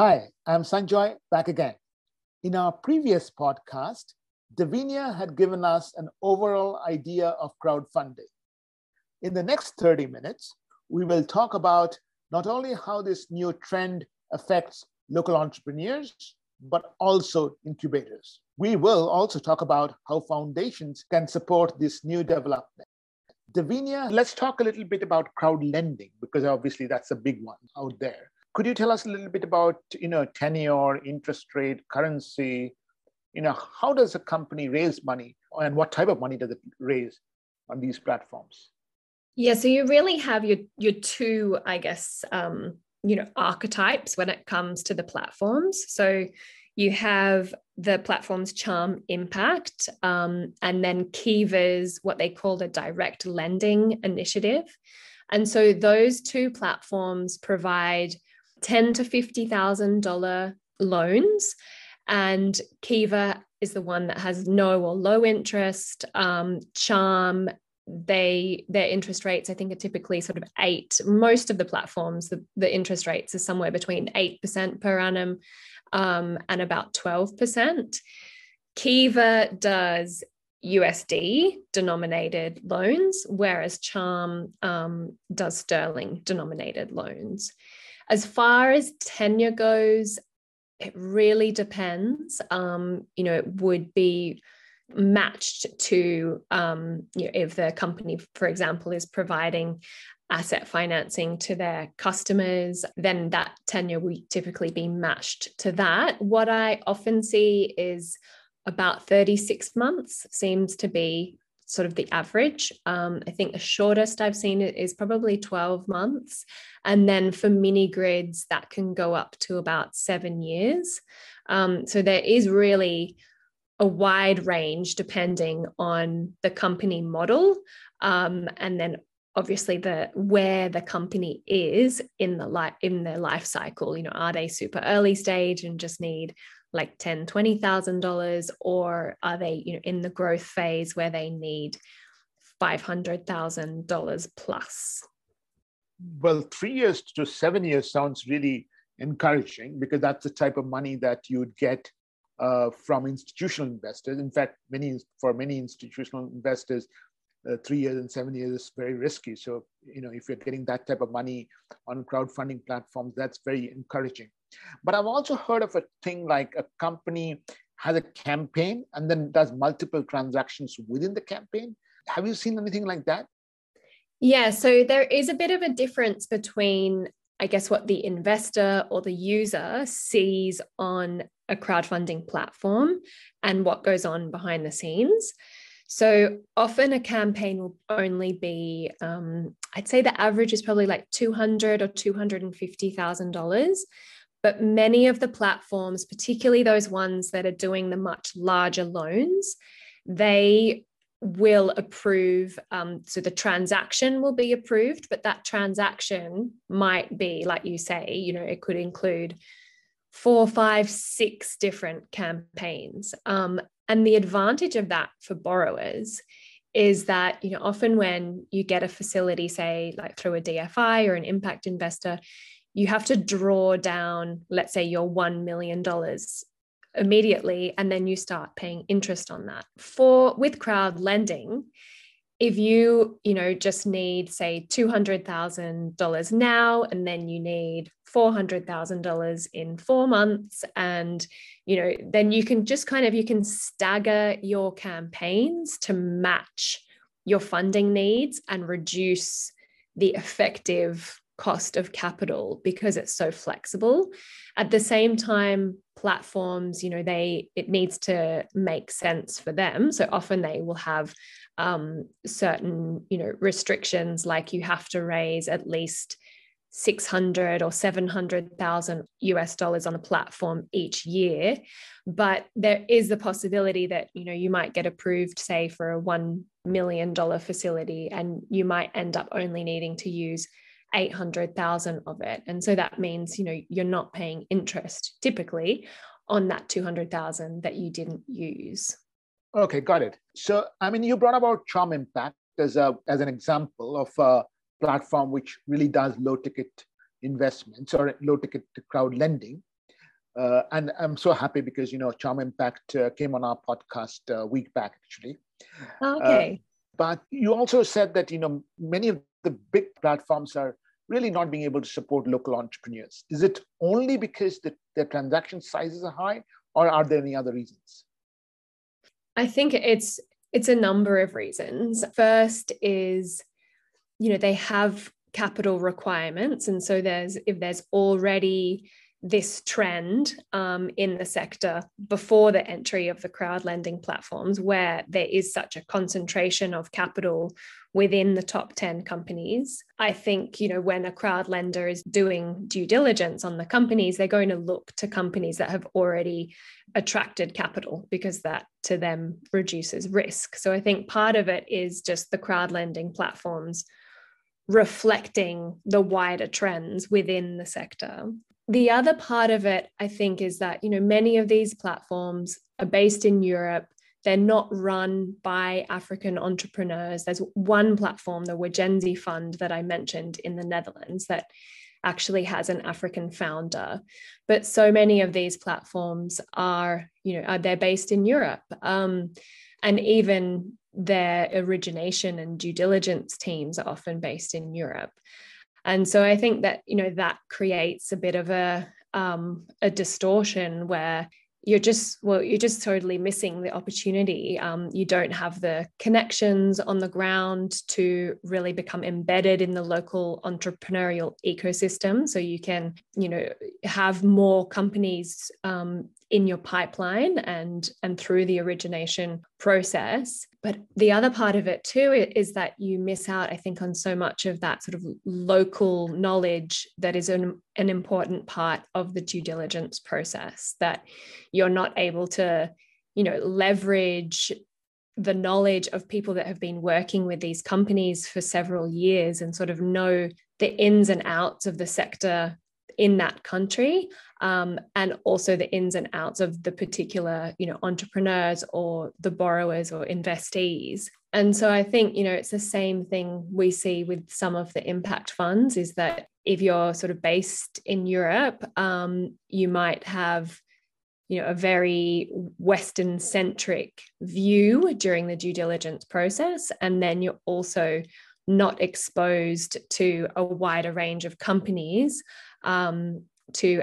Hi, I'm Sanjoy back again. In our previous podcast, Davinia had given us an overall idea of crowdfunding. In the next 30 minutes, we will talk about not only how this new trend affects local entrepreneurs, but also incubators. We will also talk about how foundations can support this new development. Davinia, let's talk a little bit about crowd lending because obviously that's a big one out there. Could you tell us a little bit about, you know, tenure, interest rate, currency? You know, how does a company raise money and what type of money does it raise on these platforms? Yeah, so you really have your your two, I guess, um, you know, archetypes when it comes to the platforms. So you have the platform's charm impact, um, and then Kiva's what they call the direct lending initiative. And so those two platforms provide ten to fifty thousand dollar loans, and Kiva is the one that has no or low interest. Um, Charm they their interest rates i think are typically sort of eight most of the platforms the, the interest rates are somewhere between 8% per annum um, and about 12% kiva does usd denominated loans whereas charm um, does sterling denominated loans as far as tenure goes it really depends um, you know it would be matched to um, you know, if the company, for example, is providing asset financing to their customers, then that tenure will typically be matched to that. What I often see is about 36 months seems to be sort of the average. Um, I think the shortest I've seen is probably 12 months. And then for mini grids, that can go up to about seven years. Um, so there is really a wide range depending on the company model um, and then obviously the where the company is in the life in their life cycle you know are they super early stage and just need like 10 20 thousand dollars or are they you know in the growth phase where they need five hundred thousand dollars plus well three years to seven years sounds really encouraging because that's the type of money that you'd get uh, from institutional investors. In fact, many for many institutional investors, uh, three years and seven years is very risky. So, you know, if you're getting that type of money on crowdfunding platforms, that's very encouraging. But I've also heard of a thing like a company has a campaign and then does multiple transactions within the campaign. Have you seen anything like that? Yeah, so there is a bit of a difference between I guess what the investor or the user sees on a crowdfunding platform and what goes on behind the scenes. So often a campaign will only be, um, I'd say the average is probably like two hundred or two hundred and fifty thousand dollars. But many of the platforms, particularly those ones that are doing the much larger loans, they will approve. Um, so the transaction will be approved, but that transaction might be, like you say, you know, it could include four, five, six different campaigns. Um, and the advantage of that for borrowers is that, you know, often when you get a facility, say, like through a DFI or an impact investor, you have to draw down, let's say, your $1 million immediately and then you start paying interest on that. For with crowd lending if you you know just need say $200000 now and then you need $400000 in four months and you know then you can just kind of you can stagger your campaigns to match your funding needs and reduce the effective cost of capital because it's so flexible. At the same time platforms you know they it needs to make sense for them. So often they will have um, certain you know restrictions like you have to raise at least 600 or 700,000 US dollars on a platform each year. But there is the possibility that you know you might get approved say for a 1 million dollar facility and you might end up only needing to use 800,000 of it. And so that means, you know, you're not paying interest typically on that 200,000 that you didn't use. Okay, got it. So, I mean, you brought about Charm Impact as, a, as an example of a platform which really does low ticket investments or low ticket crowd lending. Uh, and I'm so happy because, you know, Charm Impact uh, came on our podcast a week back, actually. Okay. but you also said that, you know, many of the big platforms are really not being able to support local entrepreneurs. Is it only because the, their transaction sizes are high, or are there any other reasons? I think it's it's a number of reasons. First is, you know, they have capital requirements, and so there's if there's already this trend um, in the sector before the entry of the crowd lending platforms, where there is such a concentration of capital within the top 10 companies. I think, you know, when a crowd lender is doing due diligence on the companies, they're going to look to companies that have already attracted capital because that to them reduces risk. So I think part of it is just the crowd lending platforms reflecting the wider trends within the sector. The other part of it, I think, is that, you know, many of these platforms are based in Europe they're not run by African entrepreneurs. There's one platform, the Wagenzi Fund, that I mentioned in the Netherlands, that actually has an African founder. But so many of these platforms are, you know, are, they're based in Europe. Um, and even their origination and due diligence teams are often based in Europe. And so I think that, you know, that creates a bit of a um, a distortion where you're just well you're just totally missing the opportunity. Um, you don't have the connections on the ground to really become embedded in the local entrepreneurial ecosystem. So you can you know have more companies um, in your pipeline and and through the origination process. But the other part of it too is that you miss out i think on so much of that sort of local knowledge that is an, an important part of the due diligence process that you're not able to you know leverage the knowledge of people that have been working with these companies for several years and sort of know the ins and outs of the sector in that country um, and also the ins and outs of the particular you know entrepreneurs or the borrowers or investees. And so i think you know it's the same thing we see with some of the impact funds is that if you're sort of based in europe um, you might have you know a very western centric view during the due diligence process and then you're also not exposed to a wider range of companies um, to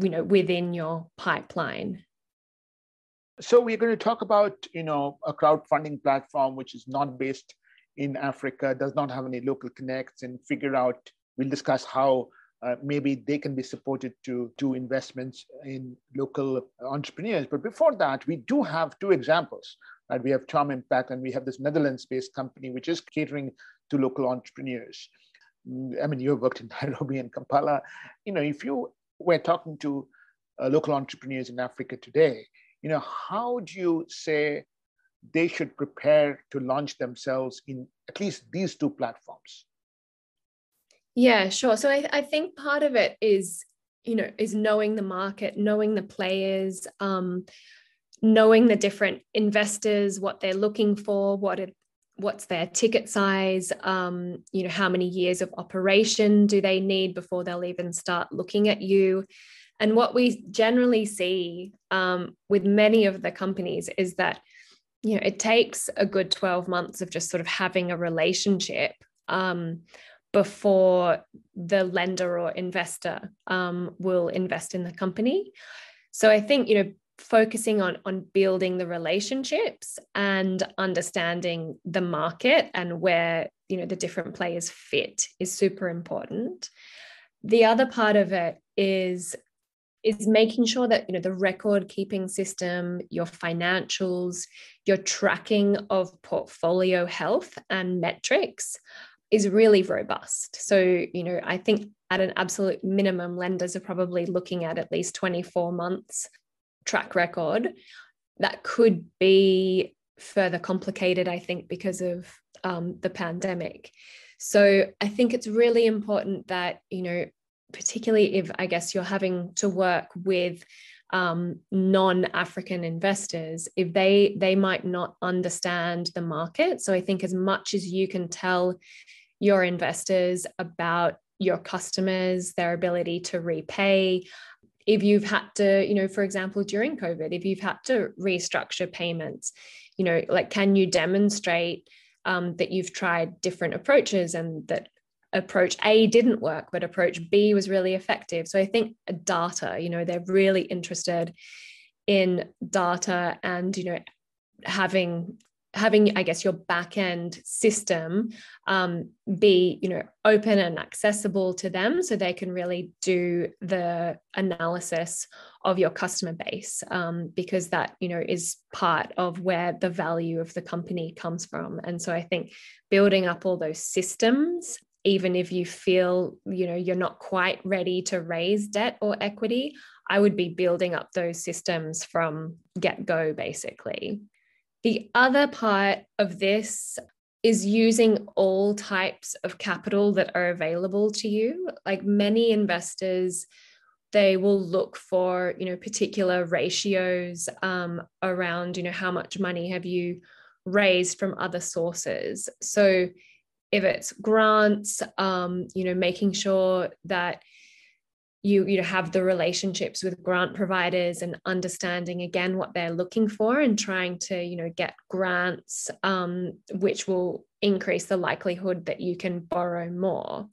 you know within your pipeline? So we're going to talk about you know a crowdfunding platform which is not based in africa does not have any local connects and figure out we'll discuss how uh, maybe they can be supported to do investments in local entrepreneurs. But before that we do have two examples right? We have charm impact and we have this netherlands based company which is catering to local entrepreneurs I mean, you've worked in Nairobi and Kampala. You know, if you we're talking to uh, local entrepreneurs in Africa today, you know, how do you say they should prepare to launch themselves in at least these two platforms? Yeah, sure. So I, I think part of it is, you know, is knowing the market, knowing the players, um, knowing the different investors, what they're looking for, what what's their ticket size um, you know how many years of operation do they need before they'll even start looking at you? And what we generally see um, with many of the companies is that you know it takes a good 12 months of just sort of having a relationship um, before the lender or investor um, will invest in the company. So i think you know focusing on on building the relationships and understanding the market and where you know the different players fit is super important. The other part of it is is making sure that you know the record keeping system your financials your tracking of portfolio health and metrics is really robust. So you know i think at an absolute minimum lenders are probably looking at at least 24 months track record that could be further complicated, I think, because of um, the pandemic. So I think it's really important that, you know, particularly if I guess you're having to work with um, non-African investors, if they they might not understand the market. So I think as much as you can tell your investors about your customers, their ability to repay, if you've had to, you know, for example, during COVID, if you've had to restructure payments, you know, like can you demonstrate um, that you've tried different approaches and that approach A didn't work, but approach B was really effective. So I think data, you know, they're really interested in data and, you know, having having i guess your back end system um, be you know open and accessible to them so they can really do the analysis of your customer base um, because that you know is part of where the value of the company comes from. And so i think building up all those systems even if you feel you know you're not quite ready to raise debt or equity i would be building up those systems from get go basically the other part of this is using all types of capital that are available to you. Like many investors, they will look for you know particular ratios um, around you know how much money have you raised from other sources. So if it's grants, um, you know, making sure that you you have the relationships with grant providers and understanding again what they're looking for and trying to you know get grants um, which will increase the likelihood that you can borrow more.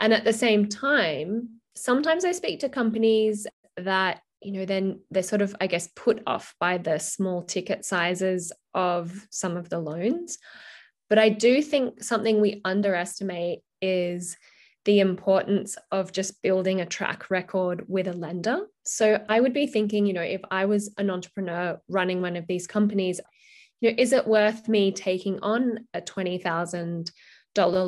And at the same time sometimes i speak to companies that you know then they're sort of i guess put off by the small ticket sizes of some of the loans. But i do think something we underestimate is the importance of just building a track record with a lender. So I would be thinking, you know, if I was an entrepreneur running one of these companies, you know, is it worth me taking on a $20,000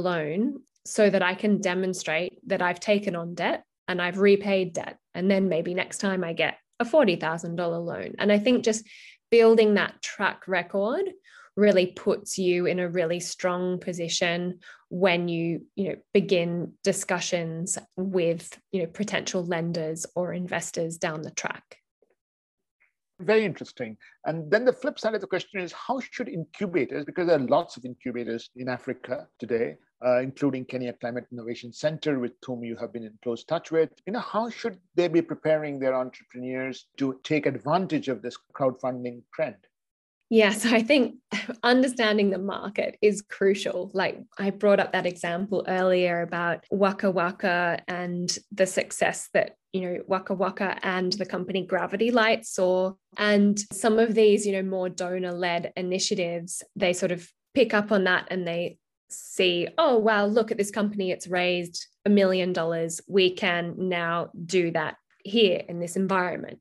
loan so that I can demonstrate that I've taken on debt and I've repaid debt? And then maybe next time I get a $40,000 loan. And I think just building that track record really puts you in a really strong position when you you know begin discussions with you know potential lenders or investors down the track. Very interesting. And then the flip side of the question is how should incubators because there are lots of incubators in africa today uh, including kenya climate innovation center with whom you have been in close touch with you know how should they be preparing their entrepreneurs to take advantage of this crowdfunding trend yeah, so I think understanding the market is crucial. Like I brought up that example earlier about Waka Waka and the success that, you know, Waka Waka and the company Gravity Light saw. And some of these, you know, more donor led initiatives, they sort of pick up on that and they see, oh, wow, look at this company, it's raised a million dollars. We can now do that here in this environment.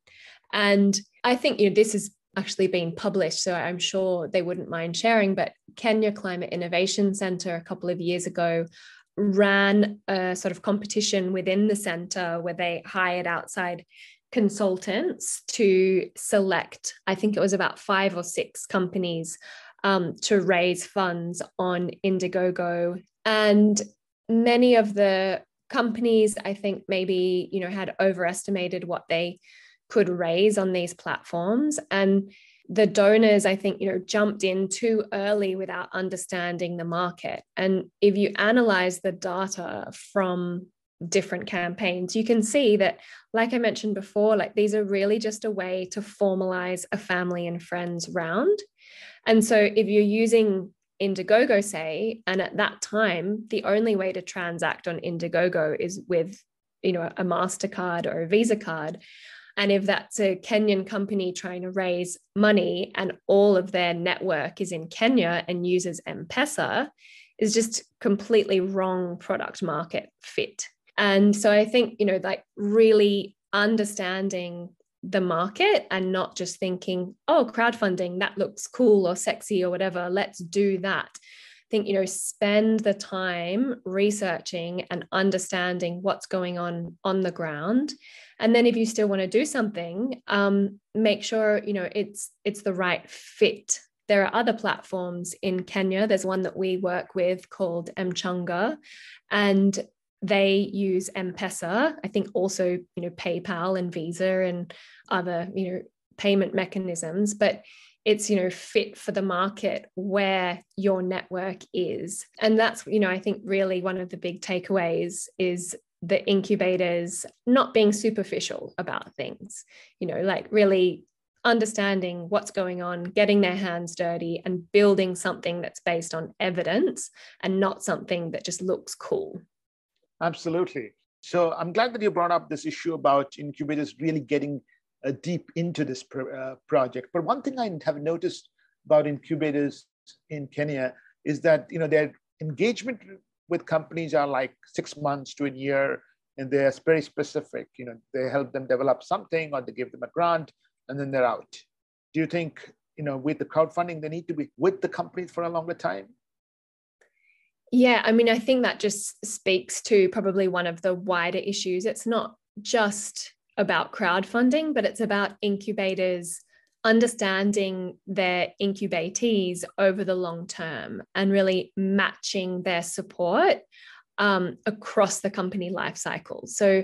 And I think, you know, this is actually been published, so I'm sure they wouldn't mind sharing. But Kenya Climate Innovation Centre a couple of years ago ran a sort of competition within the centre where they hired outside consultants to select, I think it was about five or six companies um, to raise funds on Indiegogo. And many of the companies, I think, maybe, you know, had overestimated what they could raise on these platforms. And the donors i think you know jumped in too early without understanding the market. And if you analyze the data from different campaigns you can see that like i mentioned before like these are really just a way to formalize a family and friends round. And so if you're using indiegogo say and at that time the only way to transact on indiegogo is with you know a mastercard or a visa card and if that's a Kenyan company trying to raise money and all of their network is in Kenya and uses M Pesa, is just completely wrong product market fit. And so I think, you know, like really understanding the market and not just thinking, oh, crowdfunding, that looks cool or sexy or whatever, let's do that. Think, you know, spend the time researching and understanding what's going on on the ground. And then if you still want to do something um, make sure you know it's it's the right fit. There are other platforms in kenya. There's one that we work with called mchanga and they use m-pesa i think also you know paypal and visa and other you know payment mechanisms. But it's you know fit for the market where your network is and that's you know i think really one of the big takeaways is the incubators not being superficial about things, you know, like really understanding what's going on, getting their hands dirty, and building something that's based on evidence and not something that just looks cool. Absolutely. So I'm glad that you brought up this issue about incubators really getting uh, deep into this pro- uh, project. But one thing I have noticed about incubators in Kenya is that you know their engagement with companies are like six months to a year, and they're very specific. You know, they help them develop something, or they give them a grant, and then they're out. Do you think you know with the crowdfunding they need to be with the companies for a longer time? Yeah, I mean, I think that just speaks to probably one of the wider issues. It's not just about crowdfunding, but it's about incubators understanding their incubatees over the long term and really matching their support um, across the company life cycle. So,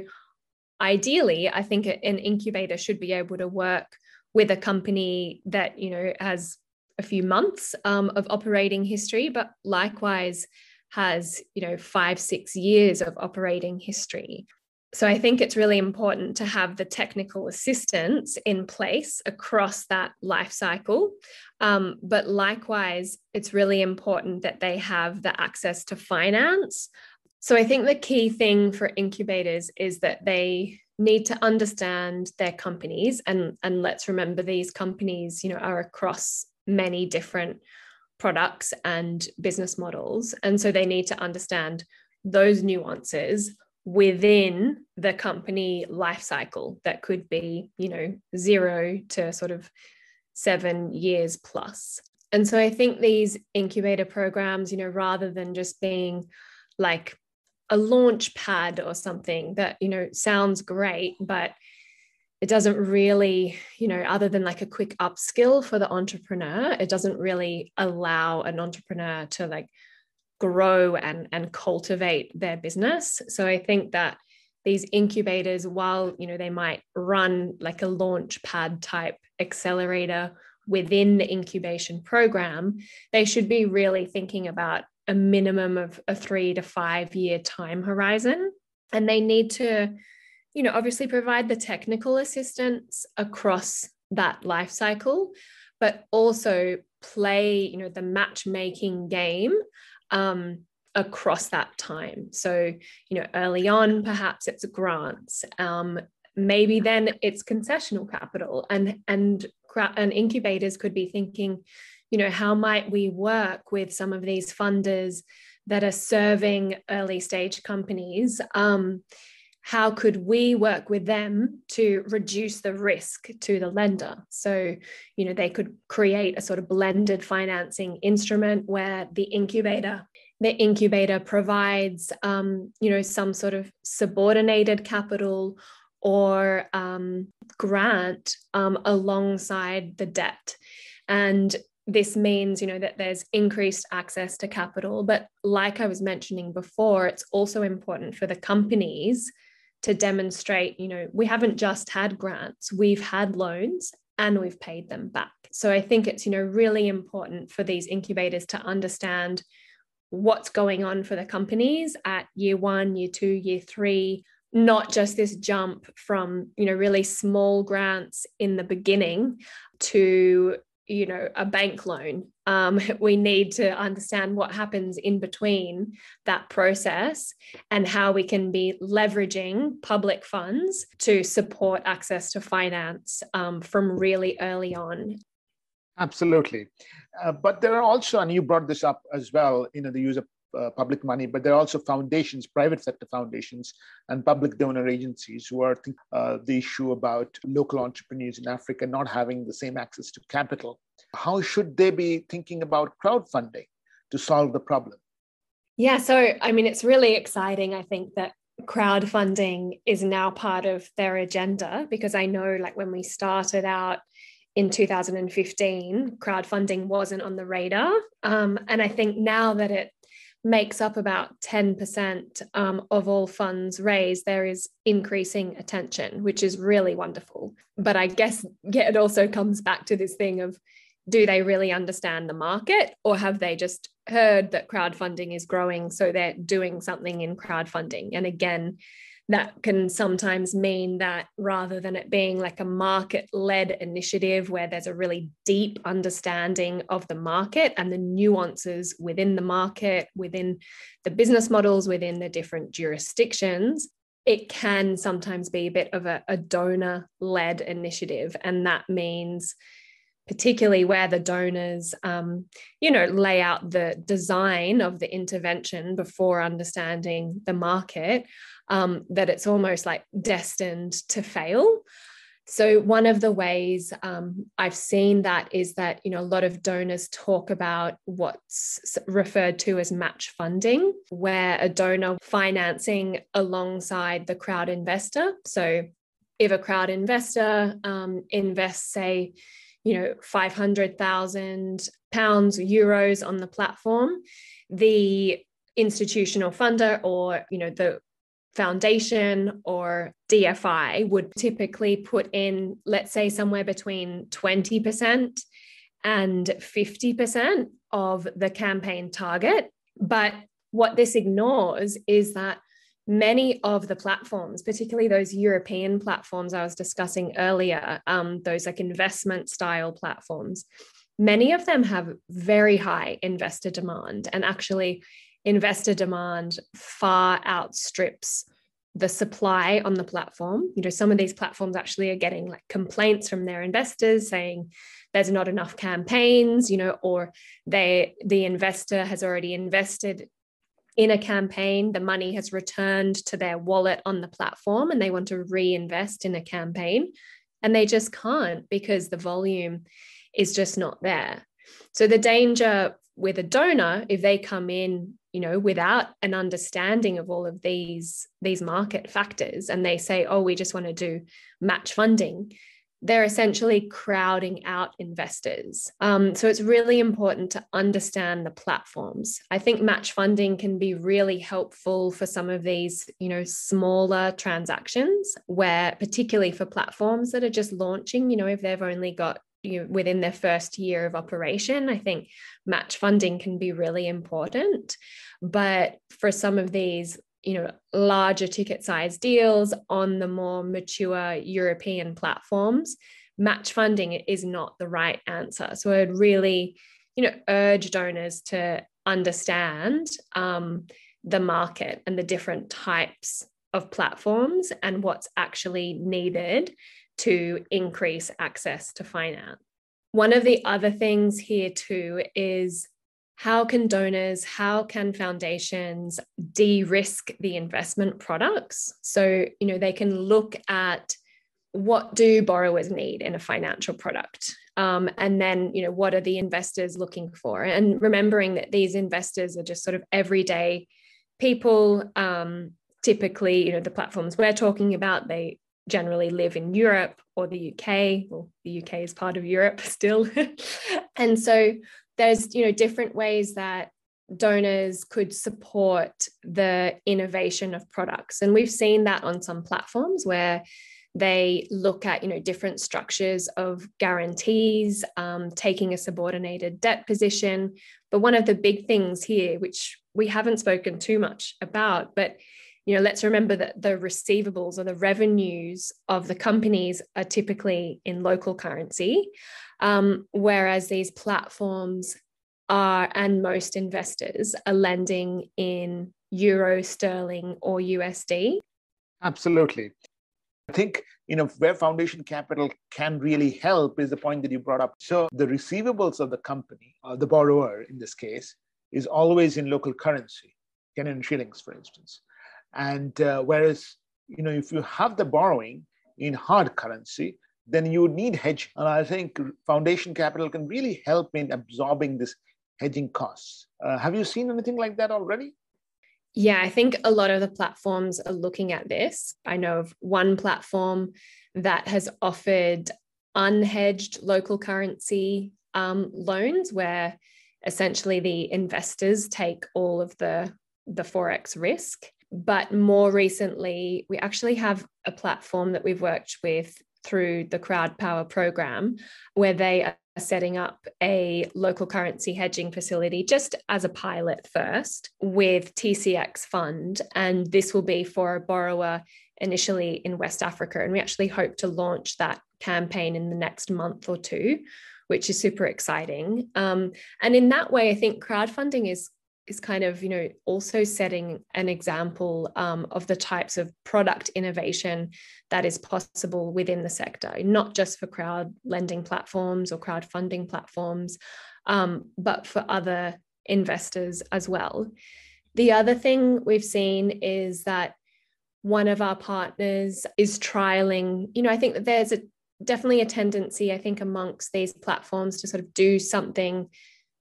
ideally, I think an incubator should be able to work with a company that you know has a few months um, of operating history, but likewise has you know five six years of operating history so I think it's really important to have the technical assistance in place across that life cycle. Um, but likewise, it's really important that they have the access to finance. So I think the key thing for incubators is that they need to understand their companies and, and let's remember these companies, you know, are across many different products and business models. And so they need to understand those nuances within the company life cycle that could be you know zero to sort of seven years plus. And so i think these incubator programs you know rather than just being like a launch pad or something that you know sounds great but it doesn't really you know other than like a quick upskill for the entrepreneur it doesn't really allow an entrepreneur to like grow and, and cultivate their business. So I think that these incubators, while you know they might run like a launch pad type accelerator within the incubation program, they should be really thinking about a minimum of a three to five year time horizon. And they need to, you know, obviously provide the technical assistance across that life cycle, but also play, you know, the matchmaking game um, across that time. So, you know, early on, perhaps it's grants. Um, maybe then it's concessional capital, and and and incubators could be thinking, you know, how might we work with some of these funders that are serving early stage companies? Um, how could we work with them to reduce the risk to the lender? So you know they could create a sort of blended financing instrument where the incubator the incubator provides um, you know some sort of subordinated capital or um, grant um, alongside the debt. And this means you know that there's increased access to capital. But like i was mentioning before it's also important for the companies to demonstrate, you know, we haven't just had grants, we've had loans and we've paid them back. So I think it's, you know, really important for these incubators to understand what's going on for the companies at year one, year two, year three, not just this jump from, you know, really small grants in the beginning to you know a bank loan um, we need to understand what happens in between that process and how we can be leveraging public funds to support access to finance um, from really early on. Absolutely. Uh, but there are also and you brought this up as well you know the use of uh, public money, but there are also foundations, private sector foundations, and public donor agencies who are uh, the issue about local entrepreneurs in Africa not having the same access to capital. How should they be thinking about crowdfunding to solve the problem? Yeah, so I mean, it's really exciting. I think that crowdfunding is now part of their agenda because I know, like, when we started out in 2015, crowdfunding wasn't on the radar. Um, and I think now that it makes up about 10% um, of all funds raised, there is increasing attention, which is really wonderful. But I guess yeah, it also comes back to this thing of do they really understand the market or have they just heard that crowdfunding is growing, so they're doing something in crowdfunding. And again, that can sometimes mean that rather than it being like a market led initiative where there's a really deep understanding of the market and the nuances within the market, within the business models, within the different jurisdictions, it can sometimes be a bit of a, a donor led initiative. And that means particularly where the donors, um, you know, lay out the design of the intervention before understanding the market, um, that it's almost like destined to fail. So one of the ways um, I've seen that is that you know a lot of donors talk about what's referred to as match funding, where a donor financing alongside the crowd investor. So if a crowd investor um, invests, say, you know, 500,000 pounds, euros on the platform, the institutional funder or, you know, the foundation or DFI would typically put in, let's say, somewhere between 20% and 50% of the campaign target. But what this ignores is that many of the platforms, particularly those European platforms I was discussing earlier, um, those like investment style platforms, many of them have very high investor demand. And actually, investor demand far outstrips the supply on the platform. You know, some of these platforms actually are getting like complaints from their investors saying there's not enough campaigns, you know, or they the investor has already invested in a campaign, the money has returned to their wallet on the platform and they want to reinvest in a campaign. And they just can't because the volume is just not there. So the danger with a donor, if they come in, you know, without an understanding of all of these, these market factors and they say, oh, we just want to do match funding, they're essentially crowding out investors. Um, so it's really important to understand the platforms. I think match funding can be really helpful for some of these, you know, smaller transactions where, particularly for platforms that are just launching, you know, if they've only got you know, within their first year of operation, I think match funding can be really important. But for some of these you know larger ticket size deals on the more mature european platforms match funding is not the right answer. So i'd really you know urge donors to understand um, the market and the different types of platforms and what's actually needed to increase access to finance. One of the other things here too is how can donors, how can foundations de risk the investment products? So, you know, they can look at what do borrowers need in a financial product um, and then you know what are the investors looking for? And remembering that these investors are just sort of everyday people um, typically you know the platforms we're talking about they generally live in europe or the uk well the uk is part of europe still. And so there's you know different ways that donors could support the innovation of products. And we've seen that on some platforms where they look at you know different structures of guarantees um, taking a subordinated debt position. But one of the big things here which we haven't spoken too much about but you know let's remember that the receivables or the revenues of the companies are typically in local currency um, whereas these platforms are, and most investors are lending in euro, sterling, or USD. Absolutely. I think you know where foundation capital can really help is the point that you brought up. So the receivables of the company, or the borrower in this case, is always in local currency, Kenyan shillings, for instance. And uh, whereas you know if you have the borrowing in hard currency, then you need hedge. And I think foundation capital can really help in absorbing this hedging costs. Uh, have you seen anything like that already? Yeah, I think a lot of the platforms are looking at this. I know of one platform that has offered unhedged local currency um, loans where essentially the investors take all of the, the Forex risk. But more recently, we actually have a platform that we've worked with through the Crowd Power program, where they are setting up a local currency hedging facility just as a pilot first with TCX Fund. And this will be for a borrower initially in West Africa. And we actually hope to launch that campaign in the next month or two, which is super exciting. Um, and in that way, I think crowdfunding is is kind of you know also setting an example um, of the types of product innovation that is possible within the sector not just for crowd lending platforms or crowdfunding platforms um, but for other investors as well. The other thing we've seen is that one of our partners is trialing you know i think that there's a definitely a tendency i think amongst these platforms to sort of do something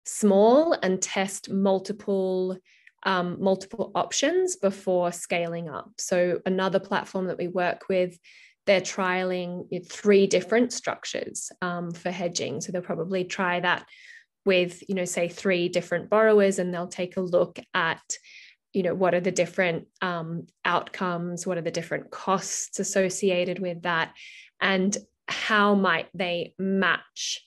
small and test multiple um, multiple options before scaling up. So another platform that we work with, they're trialing three different structures um, for hedging. So they'll probably try that with, you know, say three different borrowers, and they'll take a look at, you know, what are the different um, outcomes, what are the different costs associated with that, and how might they match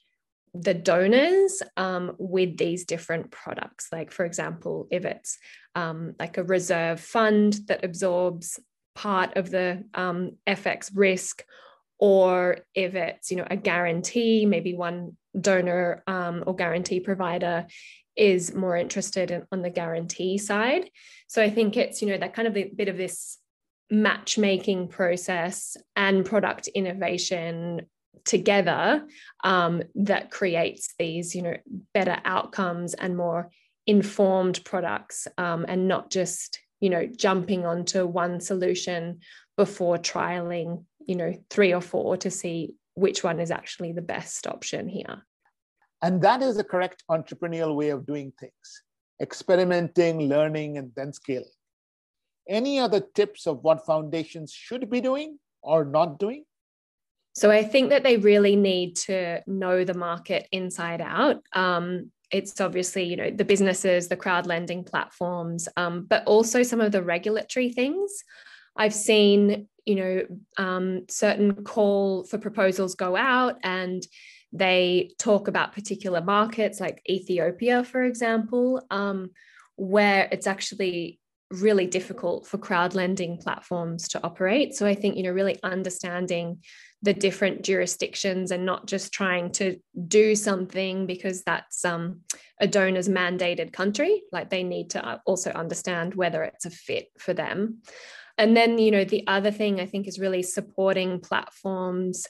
the donors um, with these different products. Like, for example, if it's um, like a reserve fund that absorbs part of the um, FX risk, or if it's you know a guarantee, maybe one donor um, or guarantee provider is more interested in, on the guarantee side. So I think it's you know that kind of a bit of this matchmaking process and product innovation together um, that creates these you know better outcomes and more informed products um, and not just you know jumping onto one solution before trialing you know three or four to see which one is actually the best option here. And that is the correct entrepreneurial way of doing things experimenting learning and then scaling. Any other tips of what foundations should be doing or not doing so I think that they really need to know the market inside out. Um, it's obviously you know the businesses, the crowd lending platforms, um, but also some of the regulatory things. I've seen you know um, certain call for proposals go out and they talk about particular markets like Ethiopia, for example, um, where it's actually really difficult for crowd lending platforms to operate. So I think you know really understanding the different jurisdictions and not just trying to do something because that's um, a donor's mandated country. Like they need to uh, also understand whether it's a fit for them. And then, you know, the other thing I think is really supporting platforms.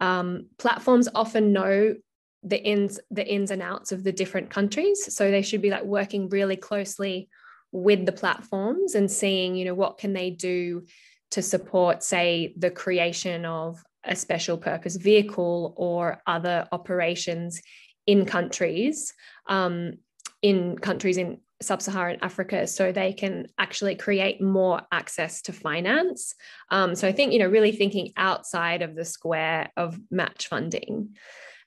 Um, platforms often know the ins the ins and outs of the different countries, so they should be like working really closely with the platforms and seeing, you know, what can they do to support, say, the creation of a special purpose vehicle or other operations in countries, um, in countries in sub Saharan Africa, so they can actually create more access to finance. Um, so I think, you know, really thinking outside of the square of match funding.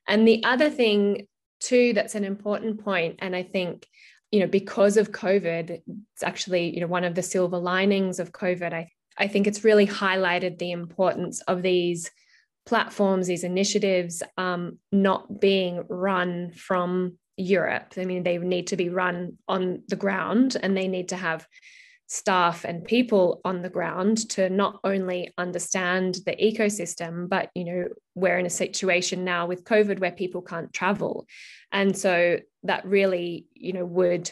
And the other thing, too, that's an important point, and I think you know because of covid it's actually you know one of the silver linings of covid i I think it's really highlighted the importance of these platforms, these initiatives um, not being run from Europe. I mean, they need to be run on the ground and they need to have staff and people on the ground to not only understand the ecosystem but you know we're in a situation now with covid where people can't travel and so that really you know would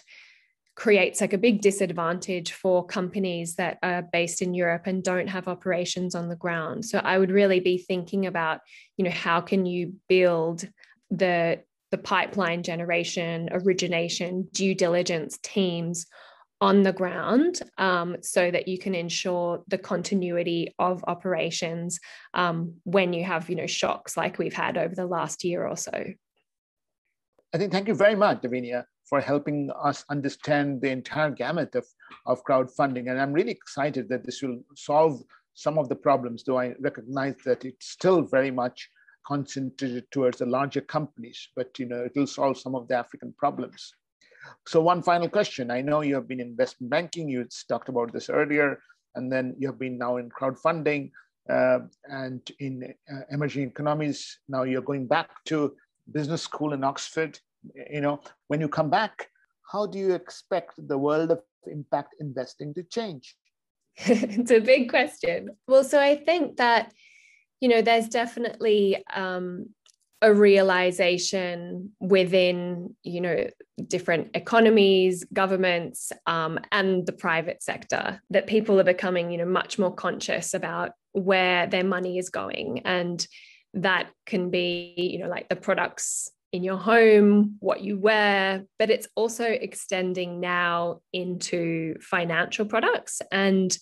creates like a big disadvantage for companies that are based in Europe and don't have operations on the ground. So I would really be thinking about, you know, how can you build the the pipeline generation, origination, due diligence teams on the ground um, so that you can ensure the continuity of operations um, when you have you know shocks like we've had over the last year or so. I think thank you very much, Davinia for helping us understand the entire gamut of, of crowdfunding. And I'm really excited that this will solve some of the problems, though I recognize that it's still very much concentrated towards the larger companies, but you know, it will solve some of the African problems. So one final question. I know you have been in investment banking, you talked about this earlier, and then you have been now in crowdfunding uh, and in uh, emerging economies. Now you're going back to business school in Oxford. You know, when you come back, how do you expect the world of impact investing to change? it's a big question. Well, so I think that, you know, there's definitely um, a realization within you know different economies governments um, and the private sector that people are becoming you know much more conscious about where their money is going. And that can be you know like the products in your home what you wear but it's also extending now into financial products. And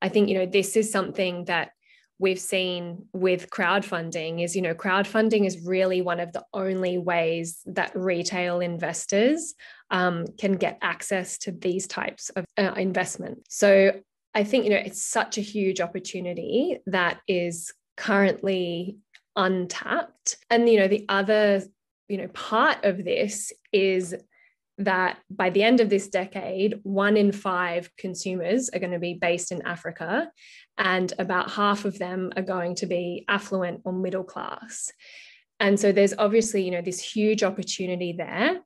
i think you know this is something that we've seen with crowdfunding is you know crowdfunding is really one of the only ways that retail investors um, can get access to these types of uh, investment. So i think you know it's such a huge opportunity that is currently untapped. And you know the other you know part of this is that by the end of this decade, one in five consumers are going to be based in Africa, and about half of them are going to be affluent or middle class. And so there's obviously, you know, this huge opportunity there.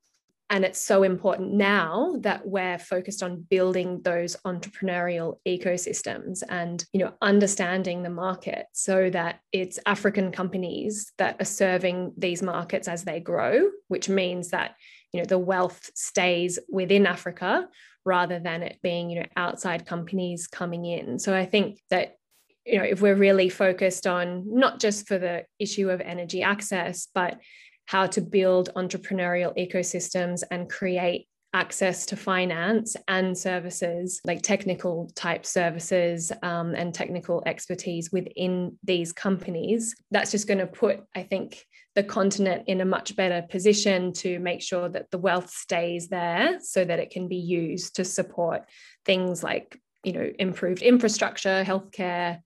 And it's so important now that we're focused on building those entrepreneurial ecosystems and, you know, understanding the market so that it's African companies that are serving these markets as they grow, which means that you know the wealth stays within africa rather than it being you know outside companies coming in. So i think that you know if we're really focused on not just for the issue of energy access but how to build entrepreneurial ecosystems and create access to finance and services like technical type services um, and technical expertise within these companies that's just going to put i think the continent in a much better position to make sure that the wealth stays there so that it can be used to support things like you know improved infrastructure healthcare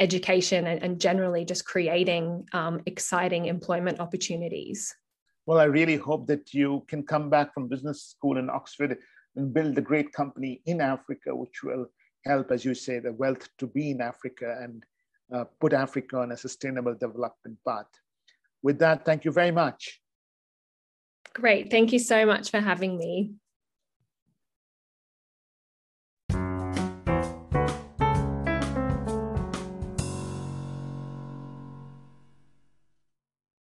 education and, and generally just creating um, exciting employment opportunities well, I really hope that you can come back from business school in Oxford and build a great company in Africa, which will help, as you say, the wealth to be in Africa and uh, put Africa on a sustainable development path. With that, thank you very much. Great. Thank you so much for having me.